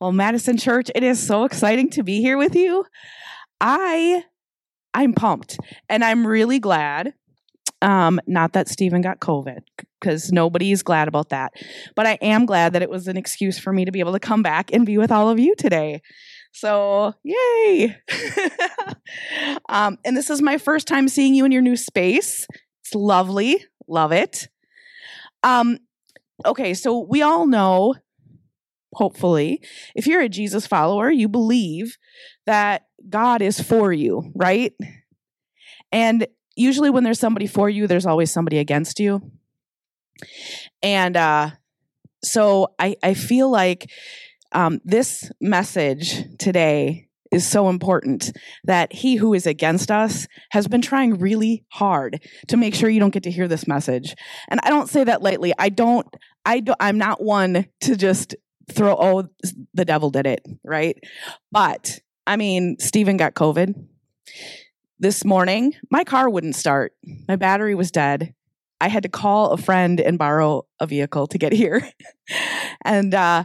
Well, Madison Church, it is so exciting to be here with you. I I'm pumped and I'm really glad. Um, not that Stephen got COVID, because nobody's glad about that. But I am glad that it was an excuse for me to be able to come back and be with all of you today. So, yay! um, and this is my first time seeing you in your new space. It's lovely, love it. Um, okay, so we all know, hopefully, if you're a Jesus follower, you believe that God is for you, right? And usually when there's somebody for you, there's always somebody against you. And uh, so I, I feel like um, this message today is so important that he who is against us has been trying really hard to make sure you don't get to hear this message. And I don't say that lightly. I don't, I don't, I'm not one to just throw, oh, the devil did it, right? But I mean, Stephen got COVID this morning, my car wouldn't start. My battery was dead. I had to call a friend and borrow a vehicle to get here. and uh,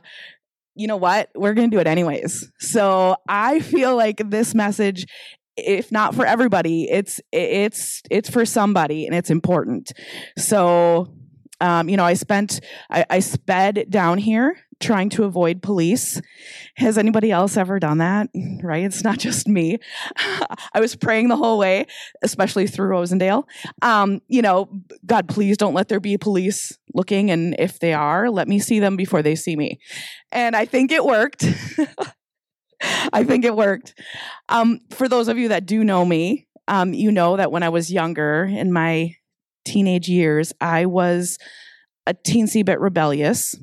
you know what? We're going to do it anyways. So I feel like this message if not for everybody it's it's it's for somebody and it's important so um, you know i spent I, I sped down here trying to avoid police. Has anybody else ever done that? Right? It's not just me. I was praying the whole way, especially through Rosendale. Um, you know, God, please don't let there be police looking. And if they are, let me see them before they see me. And I think it worked. I think it worked. Um, for those of you that do know me, um, you know that when I was younger in my teenage years, I was a teensy bit rebellious.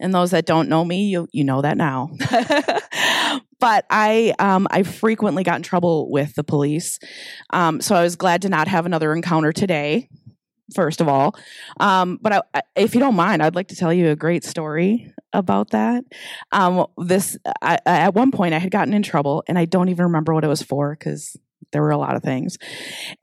And those that don't know me, you you know that now. but I um, I frequently got in trouble with the police, um, so I was glad to not have another encounter today. First of all, um, but I, if you don't mind, I'd like to tell you a great story about that. Um, this I, at one point I had gotten in trouble, and I don't even remember what it was for because there were a lot of things.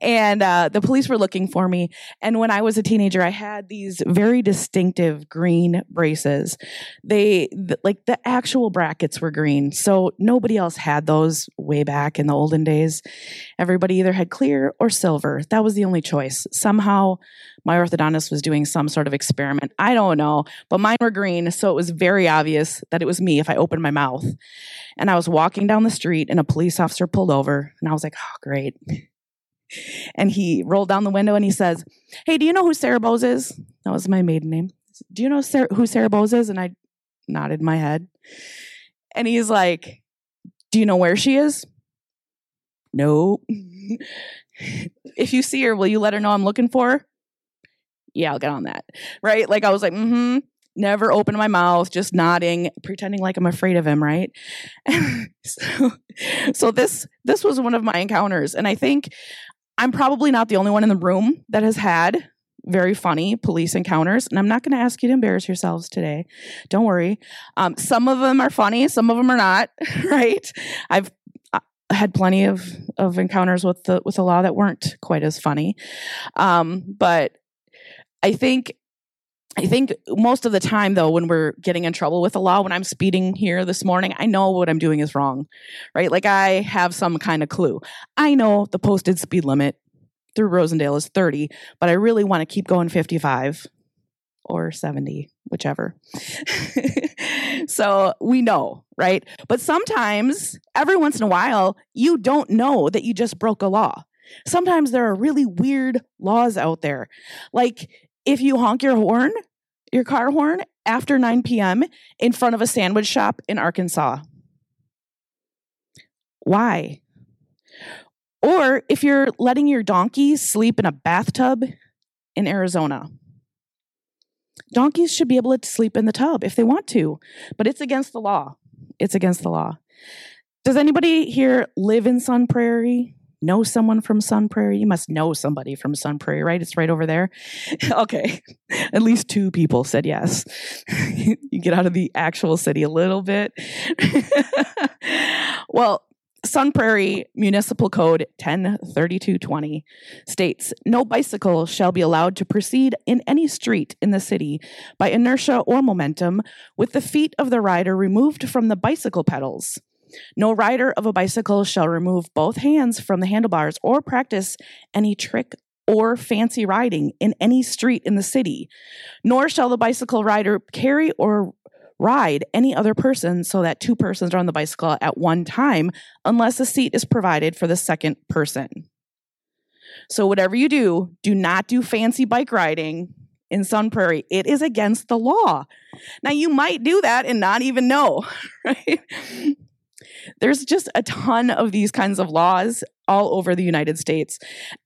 And uh, the police were looking for me. And when I was a teenager, I had these very distinctive green braces. They, th- like, the actual brackets were green. So nobody else had those way back in the olden days. Everybody either had clear or silver. That was the only choice. Somehow, my orthodontist was doing some sort of experiment. I don't know, but mine were green. So it was very obvious that it was me if I opened my mouth. And I was walking down the street and a police officer pulled over and I was like, oh, great. And he rolled down the window and he says, Hey, do you know who Sarah Bose is? That was my maiden name. Do you know Sarah, who Sarah Bose is? And I nodded my head. And he's like, Do you know where she is? No. if you see her, will you let her know I'm looking for her? Yeah, I'll get on that. Right? Like I was like, mm hmm never open my mouth, just nodding, pretending like I'm afraid of him, right? so, so this this was one of my encounters, and I think I'm probably not the only one in the room that has had very funny police encounters. And I'm not going to ask you to embarrass yourselves today. Don't worry. Um, some of them are funny, some of them are not. Right? I've uh, had plenty of of encounters with the with the law that weren't quite as funny, um, but I think I think most of the time, though, when we're getting in trouble with the law, when I'm speeding here this morning, I know what I'm doing is wrong, right? Like I have some kind of clue. I know the posted speed limit through Rosendale is 30, but I really want to keep going 55 or 70, whichever. so we know, right? But sometimes, every once in a while, you don't know that you just broke a law. Sometimes there are really weird laws out there. Like if you honk your horn, your car horn after 9 p.m. in front of a sandwich shop in Arkansas. Why? Or if you're letting your donkey sleep in a bathtub in Arizona. Donkeys should be able to sleep in the tub if they want to, but it's against the law. It's against the law. Does anybody here live in Sun Prairie? Know someone from Sun Prairie? You must know somebody from Sun Prairie, right? It's right over there. okay. At least two people said yes. you get out of the actual city a little bit. well, Sun Prairie Municipal Code 103220 states no bicycle shall be allowed to proceed in any street in the city by inertia or momentum with the feet of the rider removed from the bicycle pedals. No rider of a bicycle shall remove both hands from the handlebars or practice any trick or fancy riding in any street in the city, nor shall the bicycle rider carry or ride any other person so that two persons are on the bicycle at one time unless a seat is provided for the second person. So, whatever you do, do not do fancy bike riding in Sun Prairie. It is against the law. Now, you might do that and not even know, right? There's just a ton of these kinds of laws all over the United States.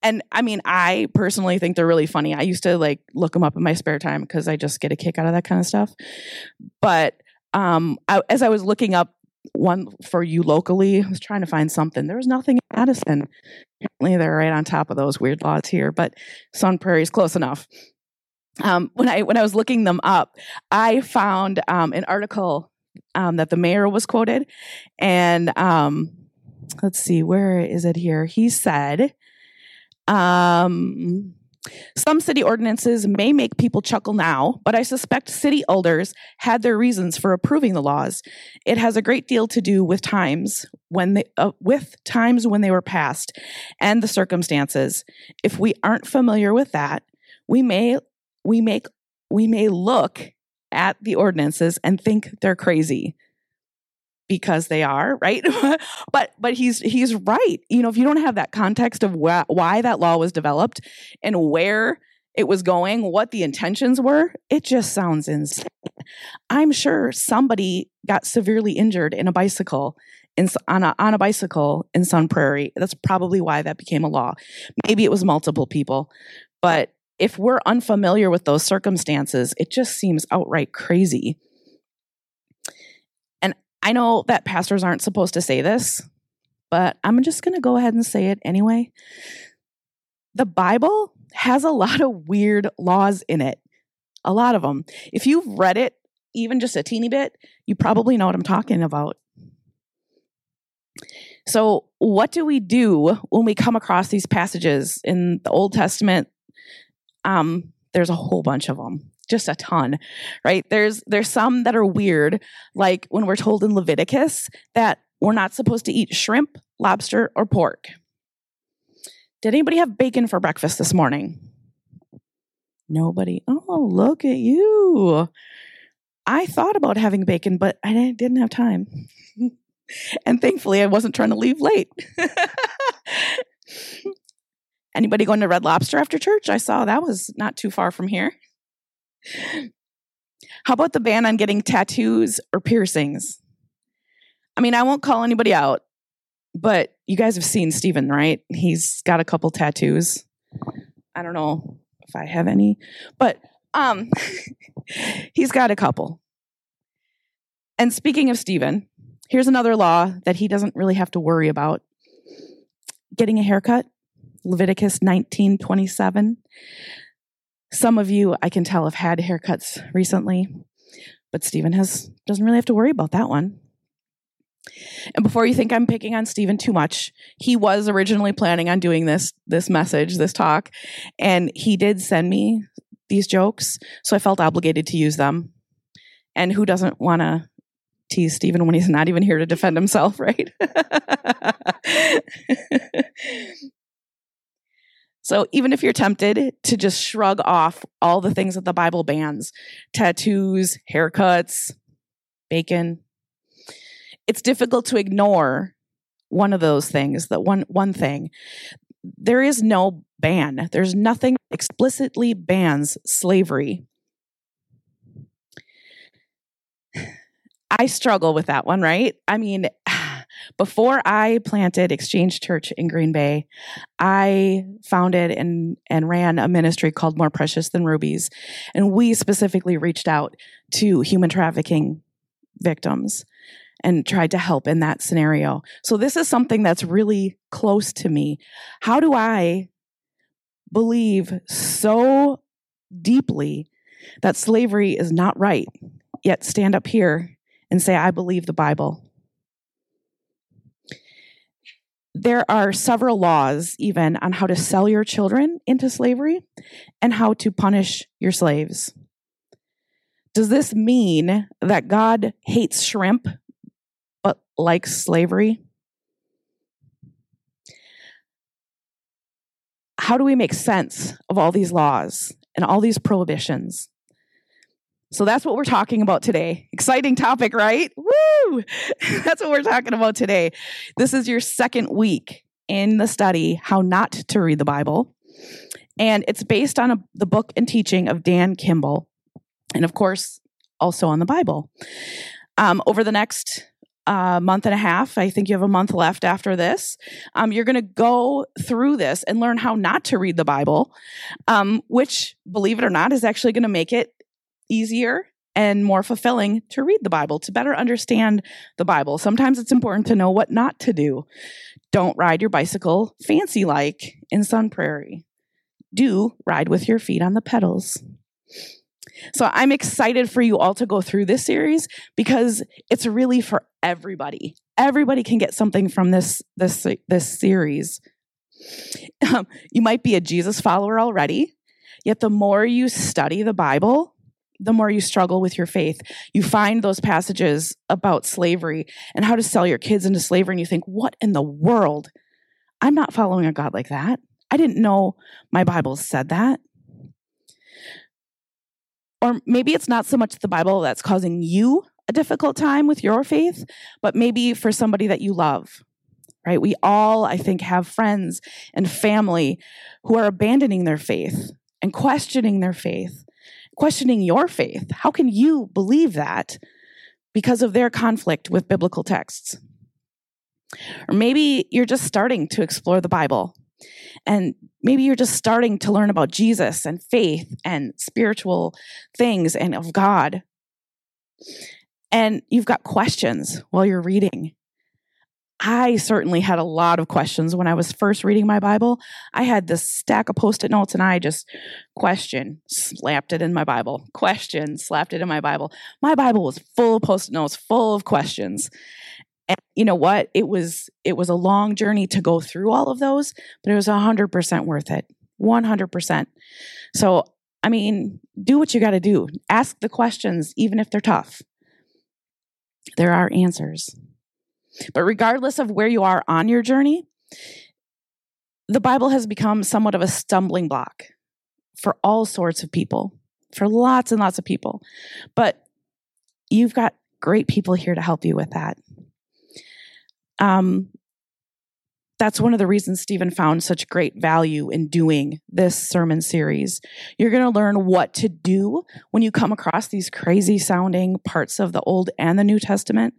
And I mean, I personally think they're really funny. I used to like look them up in my spare time because I just get a kick out of that kind of stuff. But um, I, as I was looking up one for you locally, I was trying to find something. There was nothing in Madison. Apparently, they're right on top of those weird laws here, but Sun Prairie is close enough. Um, when I when I was looking them up, I found um, an article um, that the mayor was quoted, and um, let's see, where is it here? He said, um, some city ordinances may make people chuckle now, but I suspect city elders had their reasons for approving the laws. It has a great deal to do with times when they, uh, with times when they were passed and the circumstances. If we aren't familiar with that, we may we make we may look at the ordinances and think they're crazy because they are right? But but he's he's right. You know if you don't have that context of wh- why that law was developed and where it was going what the intentions were it just sounds insane. I'm sure somebody got severely injured in a bicycle in, on, a, on a bicycle in sun prairie. That's probably why that became a law. Maybe it was multiple people but if we're unfamiliar with those circumstances it just seems outright crazy And I know that pastors aren't supposed to say this, but I'm just going to go ahead and say it anyway. The Bible has a lot of weird laws in it, a lot of them. If you've read it even just a teeny bit, you probably know what I'm talking about. So, what do we do when we come across these passages in the Old Testament? Um, there's a whole bunch of them just a ton, right? There's there's some that are weird, like when we're told in Leviticus that we're not supposed to eat shrimp, lobster, or pork. Did anybody have bacon for breakfast this morning? Nobody. Oh, look at you. I thought about having bacon, but I didn't have time. and thankfully, I wasn't trying to leave late. Anybody going to Red Lobster after church? I saw that was not too far from here. How about the ban on getting tattoos or piercings? I mean, I won't call anybody out, but you guys have seen Steven, right? He's got a couple tattoos. I don't know if I have any, but um he's got a couple. And speaking of Steven, here's another law that he doesn't really have to worry about. Getting a haircut, Leviticus 19:27. Some of you, I can tell, have had haircuts recently, but Stephen has doesn't really have to worry about that one. And before you think I'm picking on Stephen too much, he was originally planning on doing this this message, this talk, and he did send me these jokes, so I felt obligated to use them. And who doesn't want to tease Stephen when he's not even here to defend himself, right? So even if you're tempted to just shrug off all the things that the Bible bans, tattoos, haircuts, bacon, it's difficult to ignore one of those things, that one one thing. There is no ban. There's nothing explicitly bans slavery. I struggle with that one, right? I mean, before I planted Exchange Church in Green Bay, I founded and, and ran a ministry called More Precious Than Rubies. And we specifically reached out to human trafficking victims and tried to help in that scenario. So this is something that's really close to me. How do I believe so deeply that slavery is not right, yet stand up here and say, I believe the Bible? There are several laws, even, on how to sell your children into slavery and how to punish your slaves. Does this mean that God hates shrimp but likes slavery? How do we make sense of all these laws and all these prohibitions? So that's what we're talking about today. Exciting topic, right? Woo! That's what we're talking about today. This is your second week in the study, How Not to Read the Bible. And it's based on a, the book and teaching of Dan Kimball. And of course, also on the Bible. Um, over the next uh, month and a half, I think you have a month left after this, um, you're going to go through this and learn how not to read the Bible, um, which, believe it or not, is actually going to make it easier and more fulfilling to read the Bible, to better understand the Bible. Sometimes it's important to know what not to do. Don't ride your bicycle fancy like in Sun Prairie. Do ride with your feet on the pedals. So I'm excited for you all to go through this series because it's really for everybody. Everybody can get something from this this this series. Um, you might be a Jesus follower already, yet the more you study the Bible, the more you struggle with your faith. You find those passages about slavery and how to sell your kids into slavery, and you think, what in the world? I'm not following a God like that. I didn't know my Bible said that. Or maybe it's not so much the Bible that's causing you a difficult time with your faith, but maybe for somebody that you love, right? We all, I think, have friends and family who are abandoning their faith and questioning their faith questioning your faith. How can you believe that because of their conflict with biblical texts? Or maybe you're just starting to explore the Bible. And maybe you're just starting to learn about Jesus and faith and spiritual things and of God. And you've got questions while you're reading. I certainly had a lot of questions when I was first reading my Bible. I had this stack of post it notes and I just question, slapped it in my Bible, question, slapped it in my Bible. My Bible was full of post it notes, full of questions. And you know what? It was it was a long journey to go through all of those, but it was 100% worth it. 100%. So, I mean, do what you got to do. Ask the questions even if they're tough. There are answers. But regardless of where you are on your journey, the Bible has become somewhat of a stumbling block for all sorts of people, for lots and lots of people. But you've got great people here to help you with that. Um, that's one of the reasons Stephen found such great value in doing this sermon series. You're going to learn what to do when you come across these crazy sounding parts of the Old and the New Testament.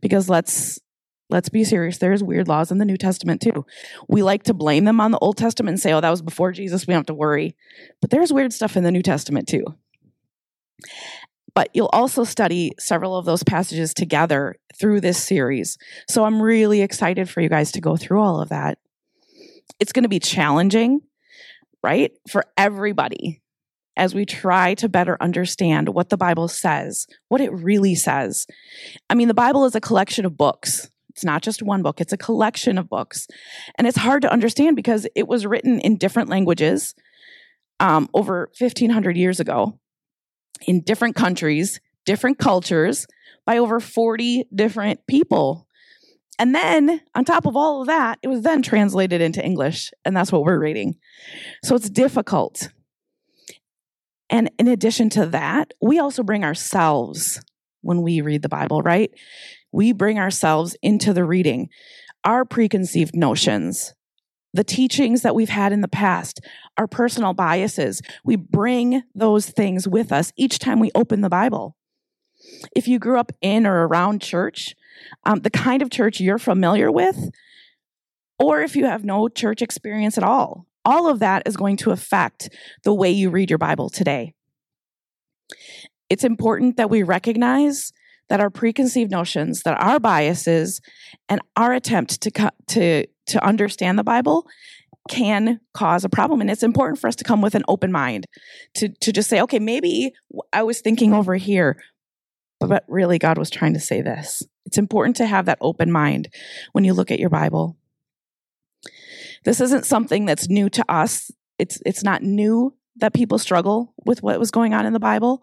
Because let's let's be serious. There's weird laws in the New Testament too. We like to blame them on the Old Testament and say, oh, that was before Jesus. We don't have to worry. But there's weird stuff in the New Testament too. But you'll also study several of those passages together through this series. So I'm really excited for you guys to go through all of that. It's going to be challenging, right? For everybody as we try to better understand what the Bible says, what it really says. I mean, the Bible is a collection of books. It's not just one book, it's a collection of books. And it's hard to understand because it was written in different languages um, over 1500 years ago in different countries, different cultures, by over 40 different people. And then, on top of all of that, it was then translated into English, and that's what we're reading. So it's difficult. And in addition to that, we also bring ourselves when we read the Bible, right? We bring ourselves into the reading, our preconceived notions, the teachings that we've had in the past, our personal biases. We bring those things with us each time we open the Bible. If you grew up in or around church, um, the kind of church you're familiar with, or if you have no church experience at all, all of that is going to affect the way you read your Bible today. It's important that we recognize that our preconceived notions, that our biases, and our attempt to to to understand the Bible can cause a problem. And it's important for us to come with an open mind to to just say, okay, maybe I was thinking over here, but really God was trying to say this. It's important to have that open mind when you look at your Bible. This isn't something that's new to us. It's it's not new that people struggle with what was going on in the Bible.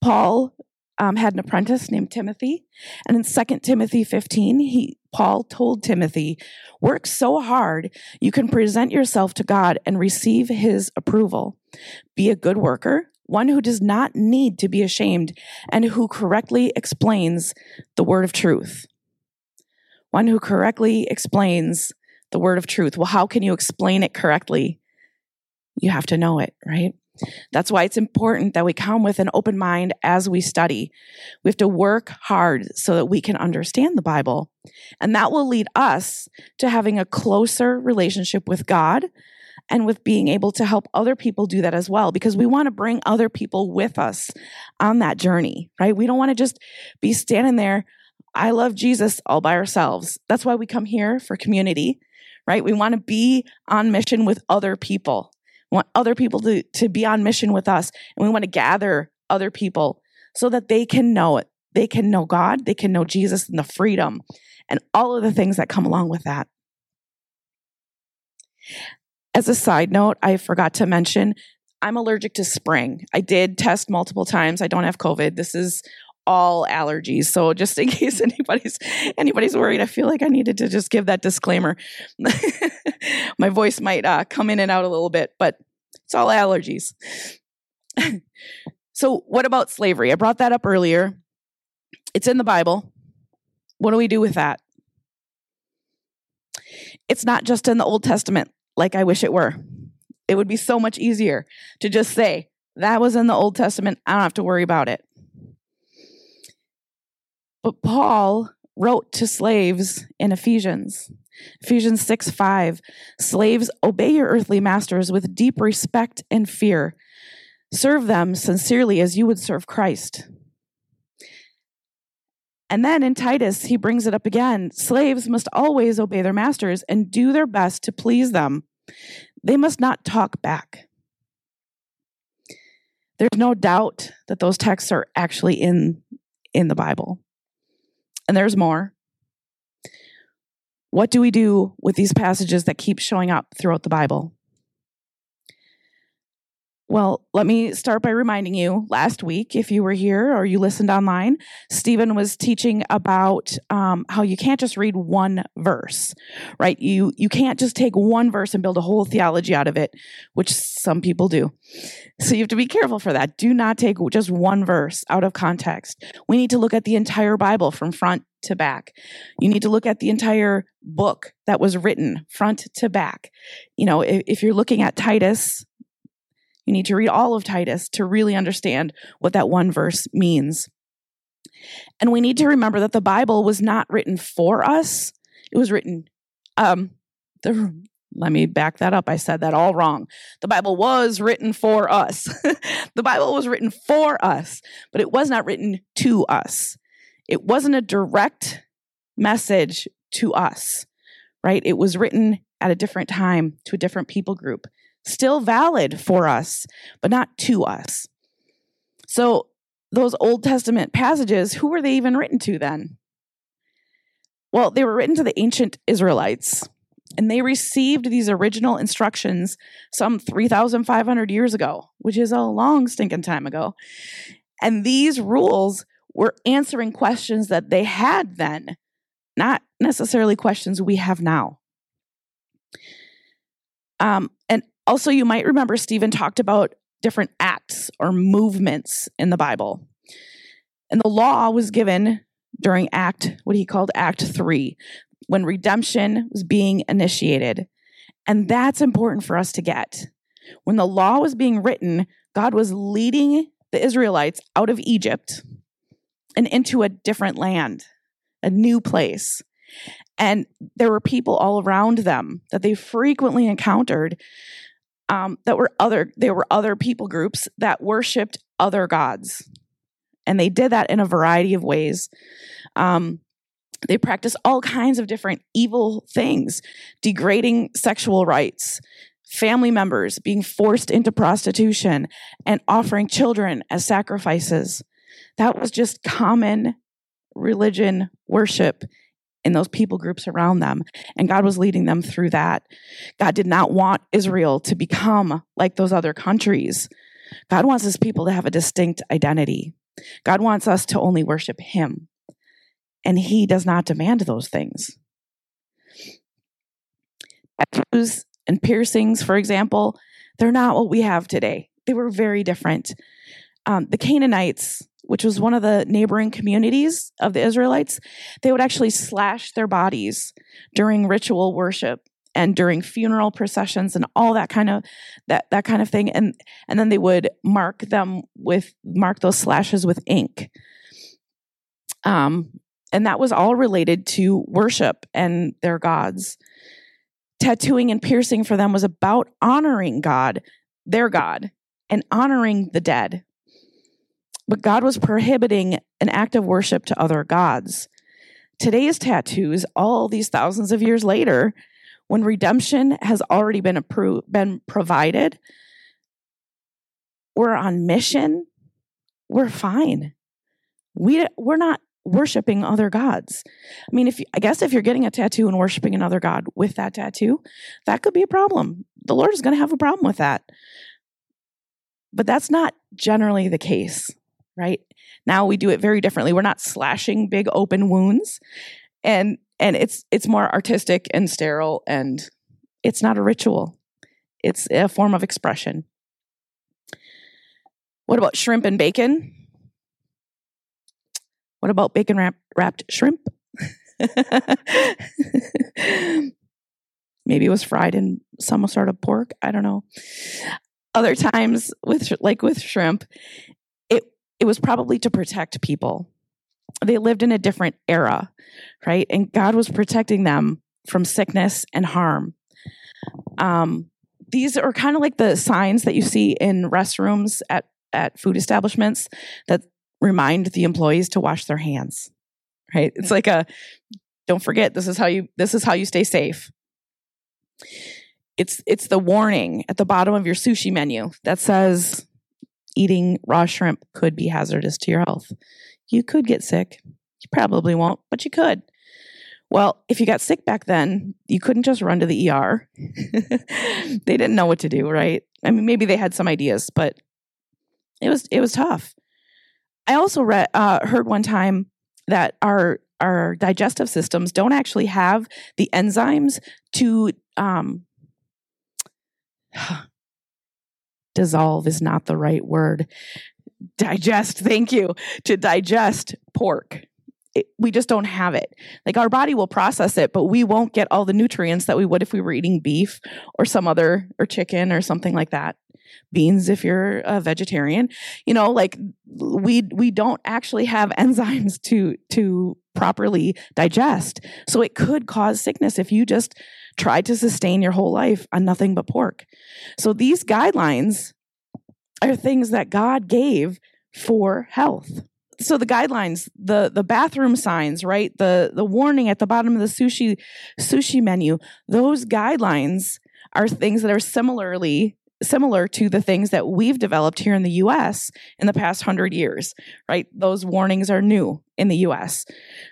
Paul um, had an apprentice named Timothy, and in 2 Timothy 15, he Paul told Timothy, "Work so hard you can present yourself to God and receive His approval. Be a good worker." One who does not need to be ashamed and who correctly explains the word of truth. One who correctly explains the word of truth. Well, how can you explain it correctly? You have to know it, right? That's why it's important that we come with an open mind as we study. We have to work hard so that we can understand the Bible. And that will lead us to having a closer relationship with God and with being able to help other people do that as well, because we want to bring other people with us on that journey, right? We don't want to just be standing there, I love Jesus all by ourselves. That's why we come here for community, right? We want to be on mission with other people want other people to, to be on mission with us. And we want to gather other people so that they can know it. They can know God, they can know Jesus and the freedom and all of the things that come along with that. As a side note, I forgot to mention I'm allergic to spring. I did test multiple times. I don't have COVID. This is all allergies. So just in case anybody's anybody's worried, I feel like I needed to just give that disclaimer. My voice might uh, come in and out a little bit, but it's all allergies. so what about slavery? I brought that up earlier. It's in the Bible. What do we do with that? It's not just in the Old Testament like I wish it were. It would be so much easier to just say, that was in the Old Testament. I don't have to worry about it. But Paul wrote to slaves in Ephesians. Ephesians 6 5. Slaves, obey your earthly masters with deep respect and fear. Serve them sincerely as you would serve Christ. And then in Titus, he brings it up again. Slaves must always obey their masters and do their best to please them. They must not talk back. There's no doubt that those texts are actually in, in the Bible and there's more. What do we do with these passages that keep showing up throughout the Bible? Well, let me start by reminding you last week, if you were here or you listened online, Stephen was teaching about um, how you can't just read one verse, right? You, you can't just take one verse and build a whole theology out of it, which some people do. So you have to be careful for that. Do not take just one verse out of context. We need to look at the entire Bible from front to back. You need to look at the entire book that was written front to back. You know, if, if you're looking at Titus, you need to read all of Titus to really understand what that one verse means. And we need to remember that the Bible was not written for us. It was written, um, the, let me back that up. I said that all wrong. The Bible was written for us. the Bible was written for us, but it was not written to us. It wasn't a direct message to us, right? It was written at a different time to a different people group still valid for us, but not to us. So, those Old Testament passages, who were they even written to then? Well, they were written to the ancient Israelites, and they received these original instructions some 3,500 years ago, which is a long stinking time ago. And these rules were answering questions that they had then, not necessarily questions we have now. Um, and also, you might remember Stephen talked about different acts or movements in the Bible. And the law was given during Act, what he called Act 3, when redemption was being initiated. And that's important for us to get. When the law was being written, God was leading the Israelites out of Egypt and into a different land, a new place. And there were people all around them that they frequently encountered um, that were other there were other people groups that worshipped other gods. And they did that in a variety of ways. Um, they practiced all kinds of different evil things degrading sexual rites family members being forced into prostitution and offering children as sacrifices. That was just common religion worship in those people groups around them. And God was leading them through that. God did not want Israel to become like those other countries. God wants his people to have a distinct identity. God wants us to only worship him. And he does not demand those things. Tattoos and piercings, for example, they're not what we have today. They were very different. Um, the Canaanites, which was one of the neighboring communities of the Israelites, they would actually slash their bodies during ritual worship and during funeral processions and all that kind of that that kind of thing. And and then they would mark them with mark those slashes with ink. Um and that was all related to worship and their gods. Tattooing and piercing for them was about honoring God their God and honoring the dead but God was prohibiting an act of worship to other gods today's tattoos all these thousands of years later when redemption has already been approved, been provided, we're on mission, we're fine. We we're not worshiping other gods. I mean, if you, I guess if you're getting a tattoo and worshiping another god with that tattoo, that could be a problem. The Lord is going to have a problem with that. But that's not generally the case, right? Now we do it very differently. We're not slashing big open wounds. And and it's it's more artistic and sterile and it's not a ritual it's a form of expression what about shrimp and bacon what about bacon wrap, wrapped shrimp maybe it was fried in some sort of pork i don't know other times with like with shrimp it was probably to protect people they lived in a different era, right? And God was protecting them from sickness and harm. Um, these are kind of like the signs that you see in restrooms at, at food establishments that remind the employees to wash their hands, right? It's like a, don't forget, this is how you, this is how you stay safe. It's, it's the warning at the bottom of your sushi menu that says eating raw shrimp could be hazardous to your health you could get sick. You probably won't, but you could. Well, if you got sick back then, you couldn't just run to the ER. they didn't know what to do, right? I mean, maybe they had some ideas, but it was it was tough. I also read uh, heard one time that our our digestive systems don't actually have the enzymes to um, dissolve is not the right word digest, thank you, to digest pork. It, we just don't have it. Like our body will process it, but we won't get all the nutrients that we would if we were eating beef or some other, or chicken or something like that. Beans, if you're a vegetarian, you know, like we we don't actually have enzymes to to properly digest. So it could cause sickness if you just tried to sustain your whole life on nothing but pork. So these guidelines are things that God gave for health. So the guidelines, the the bathroom signs, right? The the warning at the bottom of the sushi sushi menu, those guidelines are things that are similarly similar to the things that we've developed here in the US in the past 100 years, right? Those warnings are new in the US.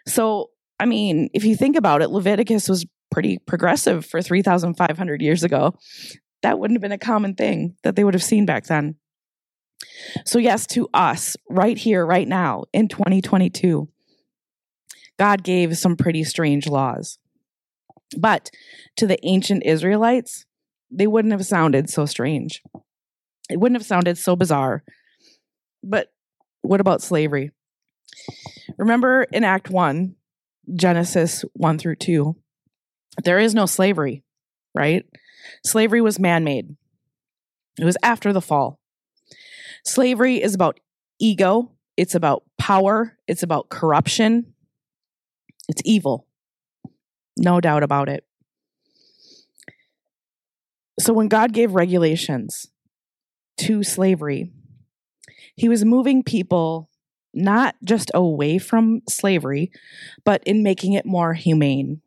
So, I mean, if you think about it, Leviticus was pretty progressive for 3,500 years ago. That wouldn't have been a common thing that they would have seen back then. So, yes, to us right here, right now in 2022, God gave some pretty strange laws. But to the ancient Israelites, they wouldn't have sounded so strange. It wouldn't have sounded so bizarre. But what about slavery? Remember in Act 1, Genesis 1 through 2, there is no slavery, right? Slavery was man made, it was after the fall. Slavery is about ego, it's about power, it's about corruption, it's evil. No doubt about it. So when God gave regulations to slavery, he was moving people not just away from slavery, but in making it more humane.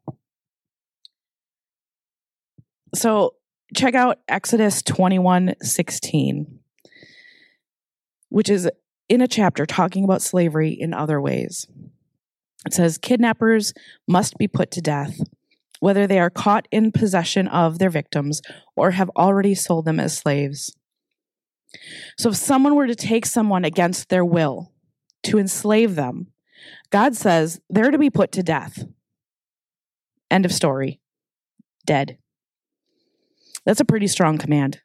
So check out Exodus 21 16 which is in a chapter talking about slavery in other ways. It says kidnappers must be put to death, whether they are caught in possession of their victims or have already sold them as slaves. So if someone were to take someone against their will to enslave them, God says they're to be put to death. End of story. Dead. That's a pretty strong command.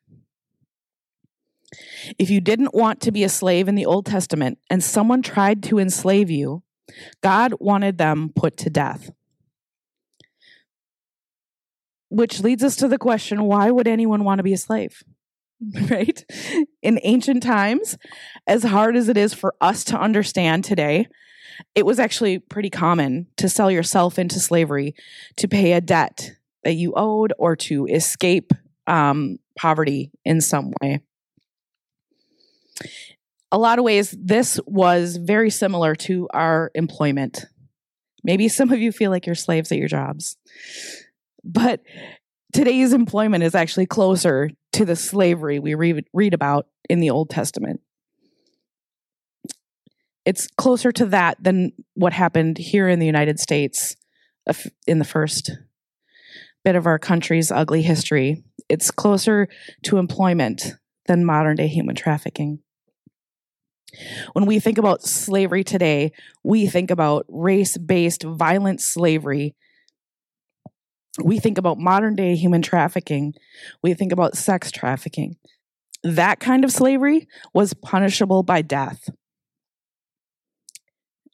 If you didn't want to be a slave in the Old Testament and someone tried to enslave you, God wanted them put to death. Which leads us to the question why would anyone want to be a slave? right? In ancient times, as hard as it is for us to understand today, it was actually pretty common to sell yourself into slavery to pay a debt that you owed or to escape um, poverty in some way. A lot of ways, this was very similar to our employment. Maybe some of you feel like you're slaves at your jobs, but today's employment is actually closer to the slavery we read, read about in the Old Testament. It's closer to that than what happened here in the United States in the first bit of our country's ugly history. It's closer to employment than modern day human trafficking. When we think about slavery today, we think about race based violent slavery we think about modern day human trafficking, we think about sex trafficking. That kind of slavery was punishable by death.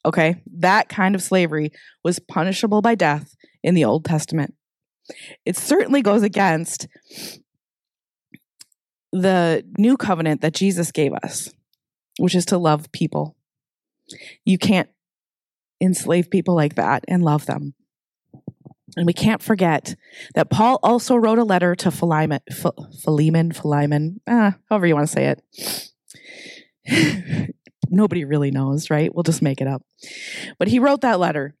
Okay, that kind of slavery was punishable by death in the Old Testament. It certainly goes against the new covenant that Jesus gave us, which is to love people. You can't enslave people like that and love them. And we can't forget that Paul also wrote a letter to Philemon, Philemon, Philemon, ah, however you want to say it. Nobody really knows, right? We'll just make it up. But he wrote that letter,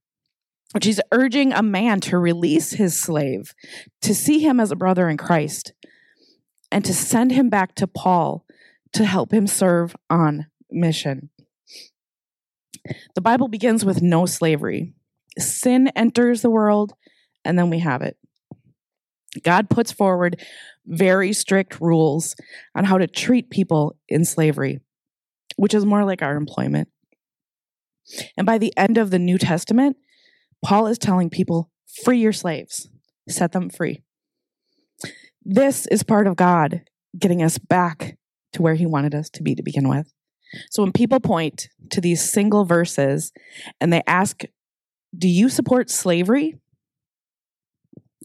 which he's urging a man to release his slave, to see him as a brother in Christ, and to send him back to Paul to help him serve on mission. The Bible begins with no slavery. Sin enters the world, and then we have it. God puts forward very strict rules on how to treat people in slavery, which is more like our employment. And by the end of the New Testament, Paul is telling people free your slaves, set them free. This is part of God getting us back to where he wanted us to be to begin with. So when people point to these single verses and they ask, Do you support slavery?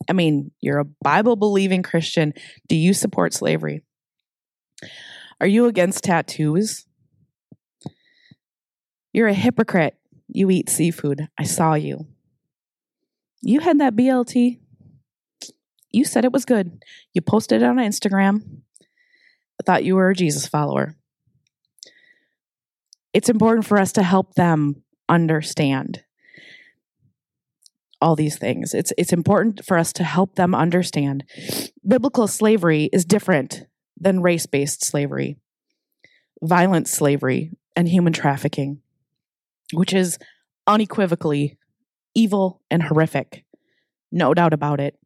I mean, you're a Bible believing Christian. Do you support slavery? Are you against tattoos? You're a hypocrite. You eat seafood. I saw you. You had that BLT. You said it was good. You posted it on Instagram. I thought you were a Jesus follower. It's important for us to help them understand all these things. It's it's important for us to help them understand biblical slavery is different than race-based slavery, violent slavery, and human trafficking, which is unequivocally evil and horrific. No doubt about it.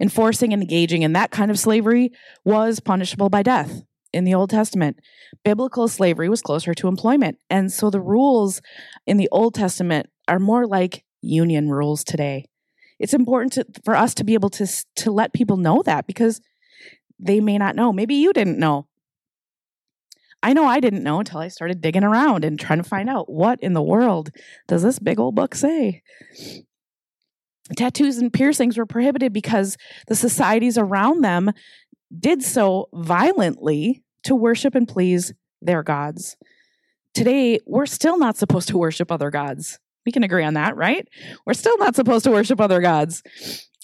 Enforcing and engaging in that kind of slavery was punishable by death in the Old Testament. Biblical slavery was closer to employment. And so the rules in the Old Testament are more like union rules today. It's important to, for us to be able to, to let people know that because they may not know. Maybe you didn't know. I know I didn't know until I started digging around and trying to find out what in the world does this big old book say. Tattoos and piercings were prohibited because the societies around them did so violently to worship and please their gods. Today, we're still not supposed to worship other gods. We can agree on that, right? We're still not supposed to worship other gods,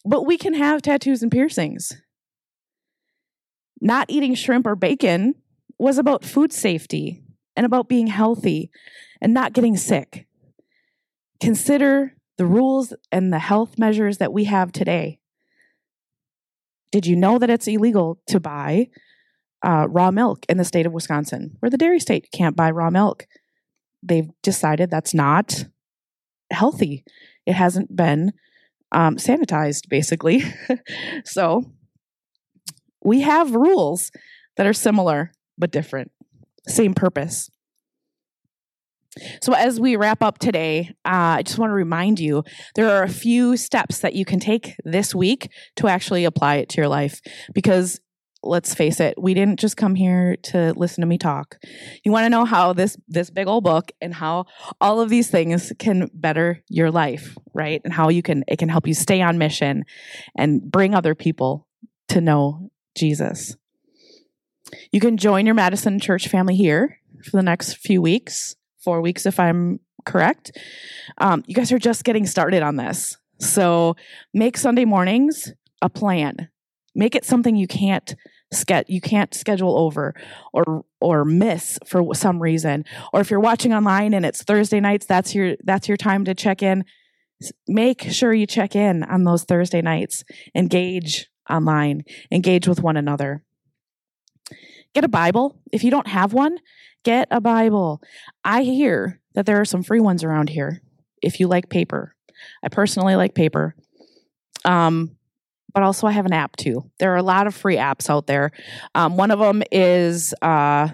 but we can have tattoos and piercings. Not eating shrimp or bacon was about food safety and about being healthy and not getting sick. Consider the rules and the health measures that we have today. Did you know that it's illegal to buy uh, raw milk in the state of Wisconsin? We're the dairy state, can't buy raw milk. They've decided that's not healthy. It hasn't been um, sanitized, basically. so we have rules that are similar but different, same purpose. So, as we wrap up today, uh, I just want to remind you there are a few steps that you can take this week to actually apply it to your life because let's face it, we didn't just come here to listen to me talk. You want to know how this this big old book and how all of these things can better your life, right? And how you can it can help you stay on mission and bring other people to know Jesus. You can join your Madison Church family here for the next few weeks, four weeks if I'm correct. Um, you guys are just getting started on this. So make Sunday mornings a plan. Make it something you can't get you can't schedule over or or miss for some reason or if you're watching online and it's thursday nights that's your that's your time to check in make sure you check in on those thursday nights engage online engage with one another get a bible if you don't have one get a bible i hear that there are some free ones around here if you like paper i personally like paper um, but also I have an app too. There are a lot of free apps out there. Um, one of them is uh,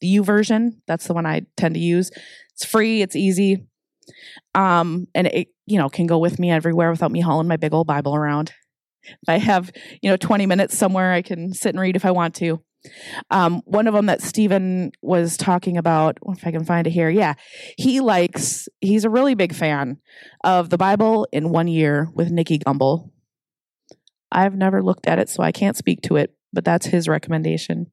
the YouVersion. That's the one I tend to use. It's free. It's easy, um, and it you know can go with me everywhere without me hauling my big old Bible around. If I have you know 20 minutes somewhere, I can sit and read if I want to. Um, one of them that Stephen was talking about, if I can find it here, yeah, he likes, he's a really big fan of the Bible in one year with Nicky Gumbel. I've never looked at it, so I can't speak to it, but that's his recommendation.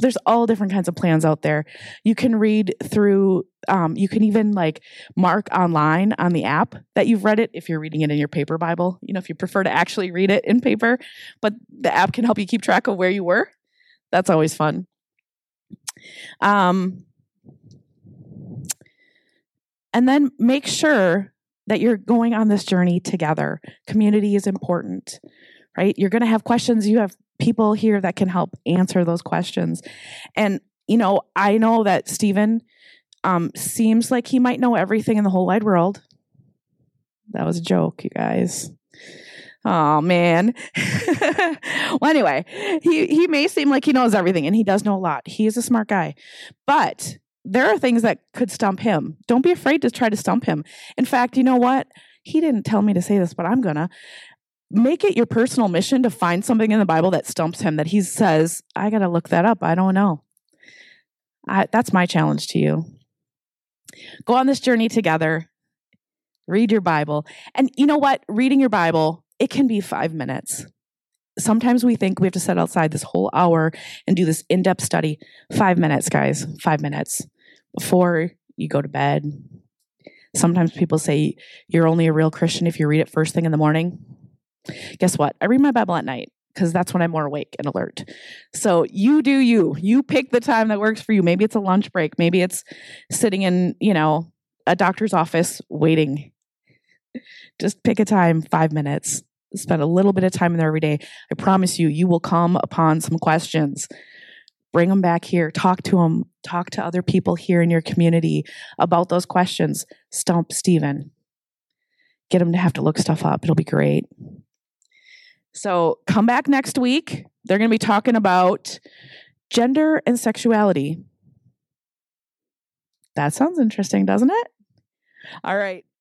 There's all different kinds of plans out there. You can read through, um, you can even like mark online on the app that you've read it if you're reading it in your paper Bible. You know, if you prefer to actually read it in paper, but the app can help you keep track of where you were. That's always fun. Um, and then make sure that you're going on this journey together. Community is important right? You're going to have questions. You have people here that can help answer those questions. And, you know, I know that Stephen um, seems like he might know everything in the whole wide world. That was a joke, you guys. Oh man. well, anyway, he he may seem like he knows everything, and he does know a lot. He is a smart guy, but there are things that could stump him. Don't be afraid to try to stump him. In fact, you know what? He didn't tell me to say this, but I'm gonna make it your personal mission to find something in the Bible that stumps him that he says, I got to look that up. I don't know. I, that's my challenge to you. Go on this journey together. Read your Bible. And you know what? Reading your Bible, it can be five minutes. Sometimes we think we have to set outside this whole hour and do this in depth study. Five minutes, guys, five minutes before you go to bed. Sometimes people say you're only a real Christian if you read it first thing in the morning. Guess what? I read my Bible at night because that's when I'm more awake and alert. So you do you. You pick the time that works for you. Maybe it's a lunch break. Maybe it's sitting in, you know, a doctor's office waiting. Just pick a time, five minutes. Spend a little bit of time in there every day. I promise you, you will come upon some questions. Bring them back here. Talk to them. Talk to other people here in your community about those questions. Stump Stephen. Get him to have to look stuff up. It'll be great. So come back next week. They're going to be talking about gender and sexuality. That sounds interesting, doesn't it? All right.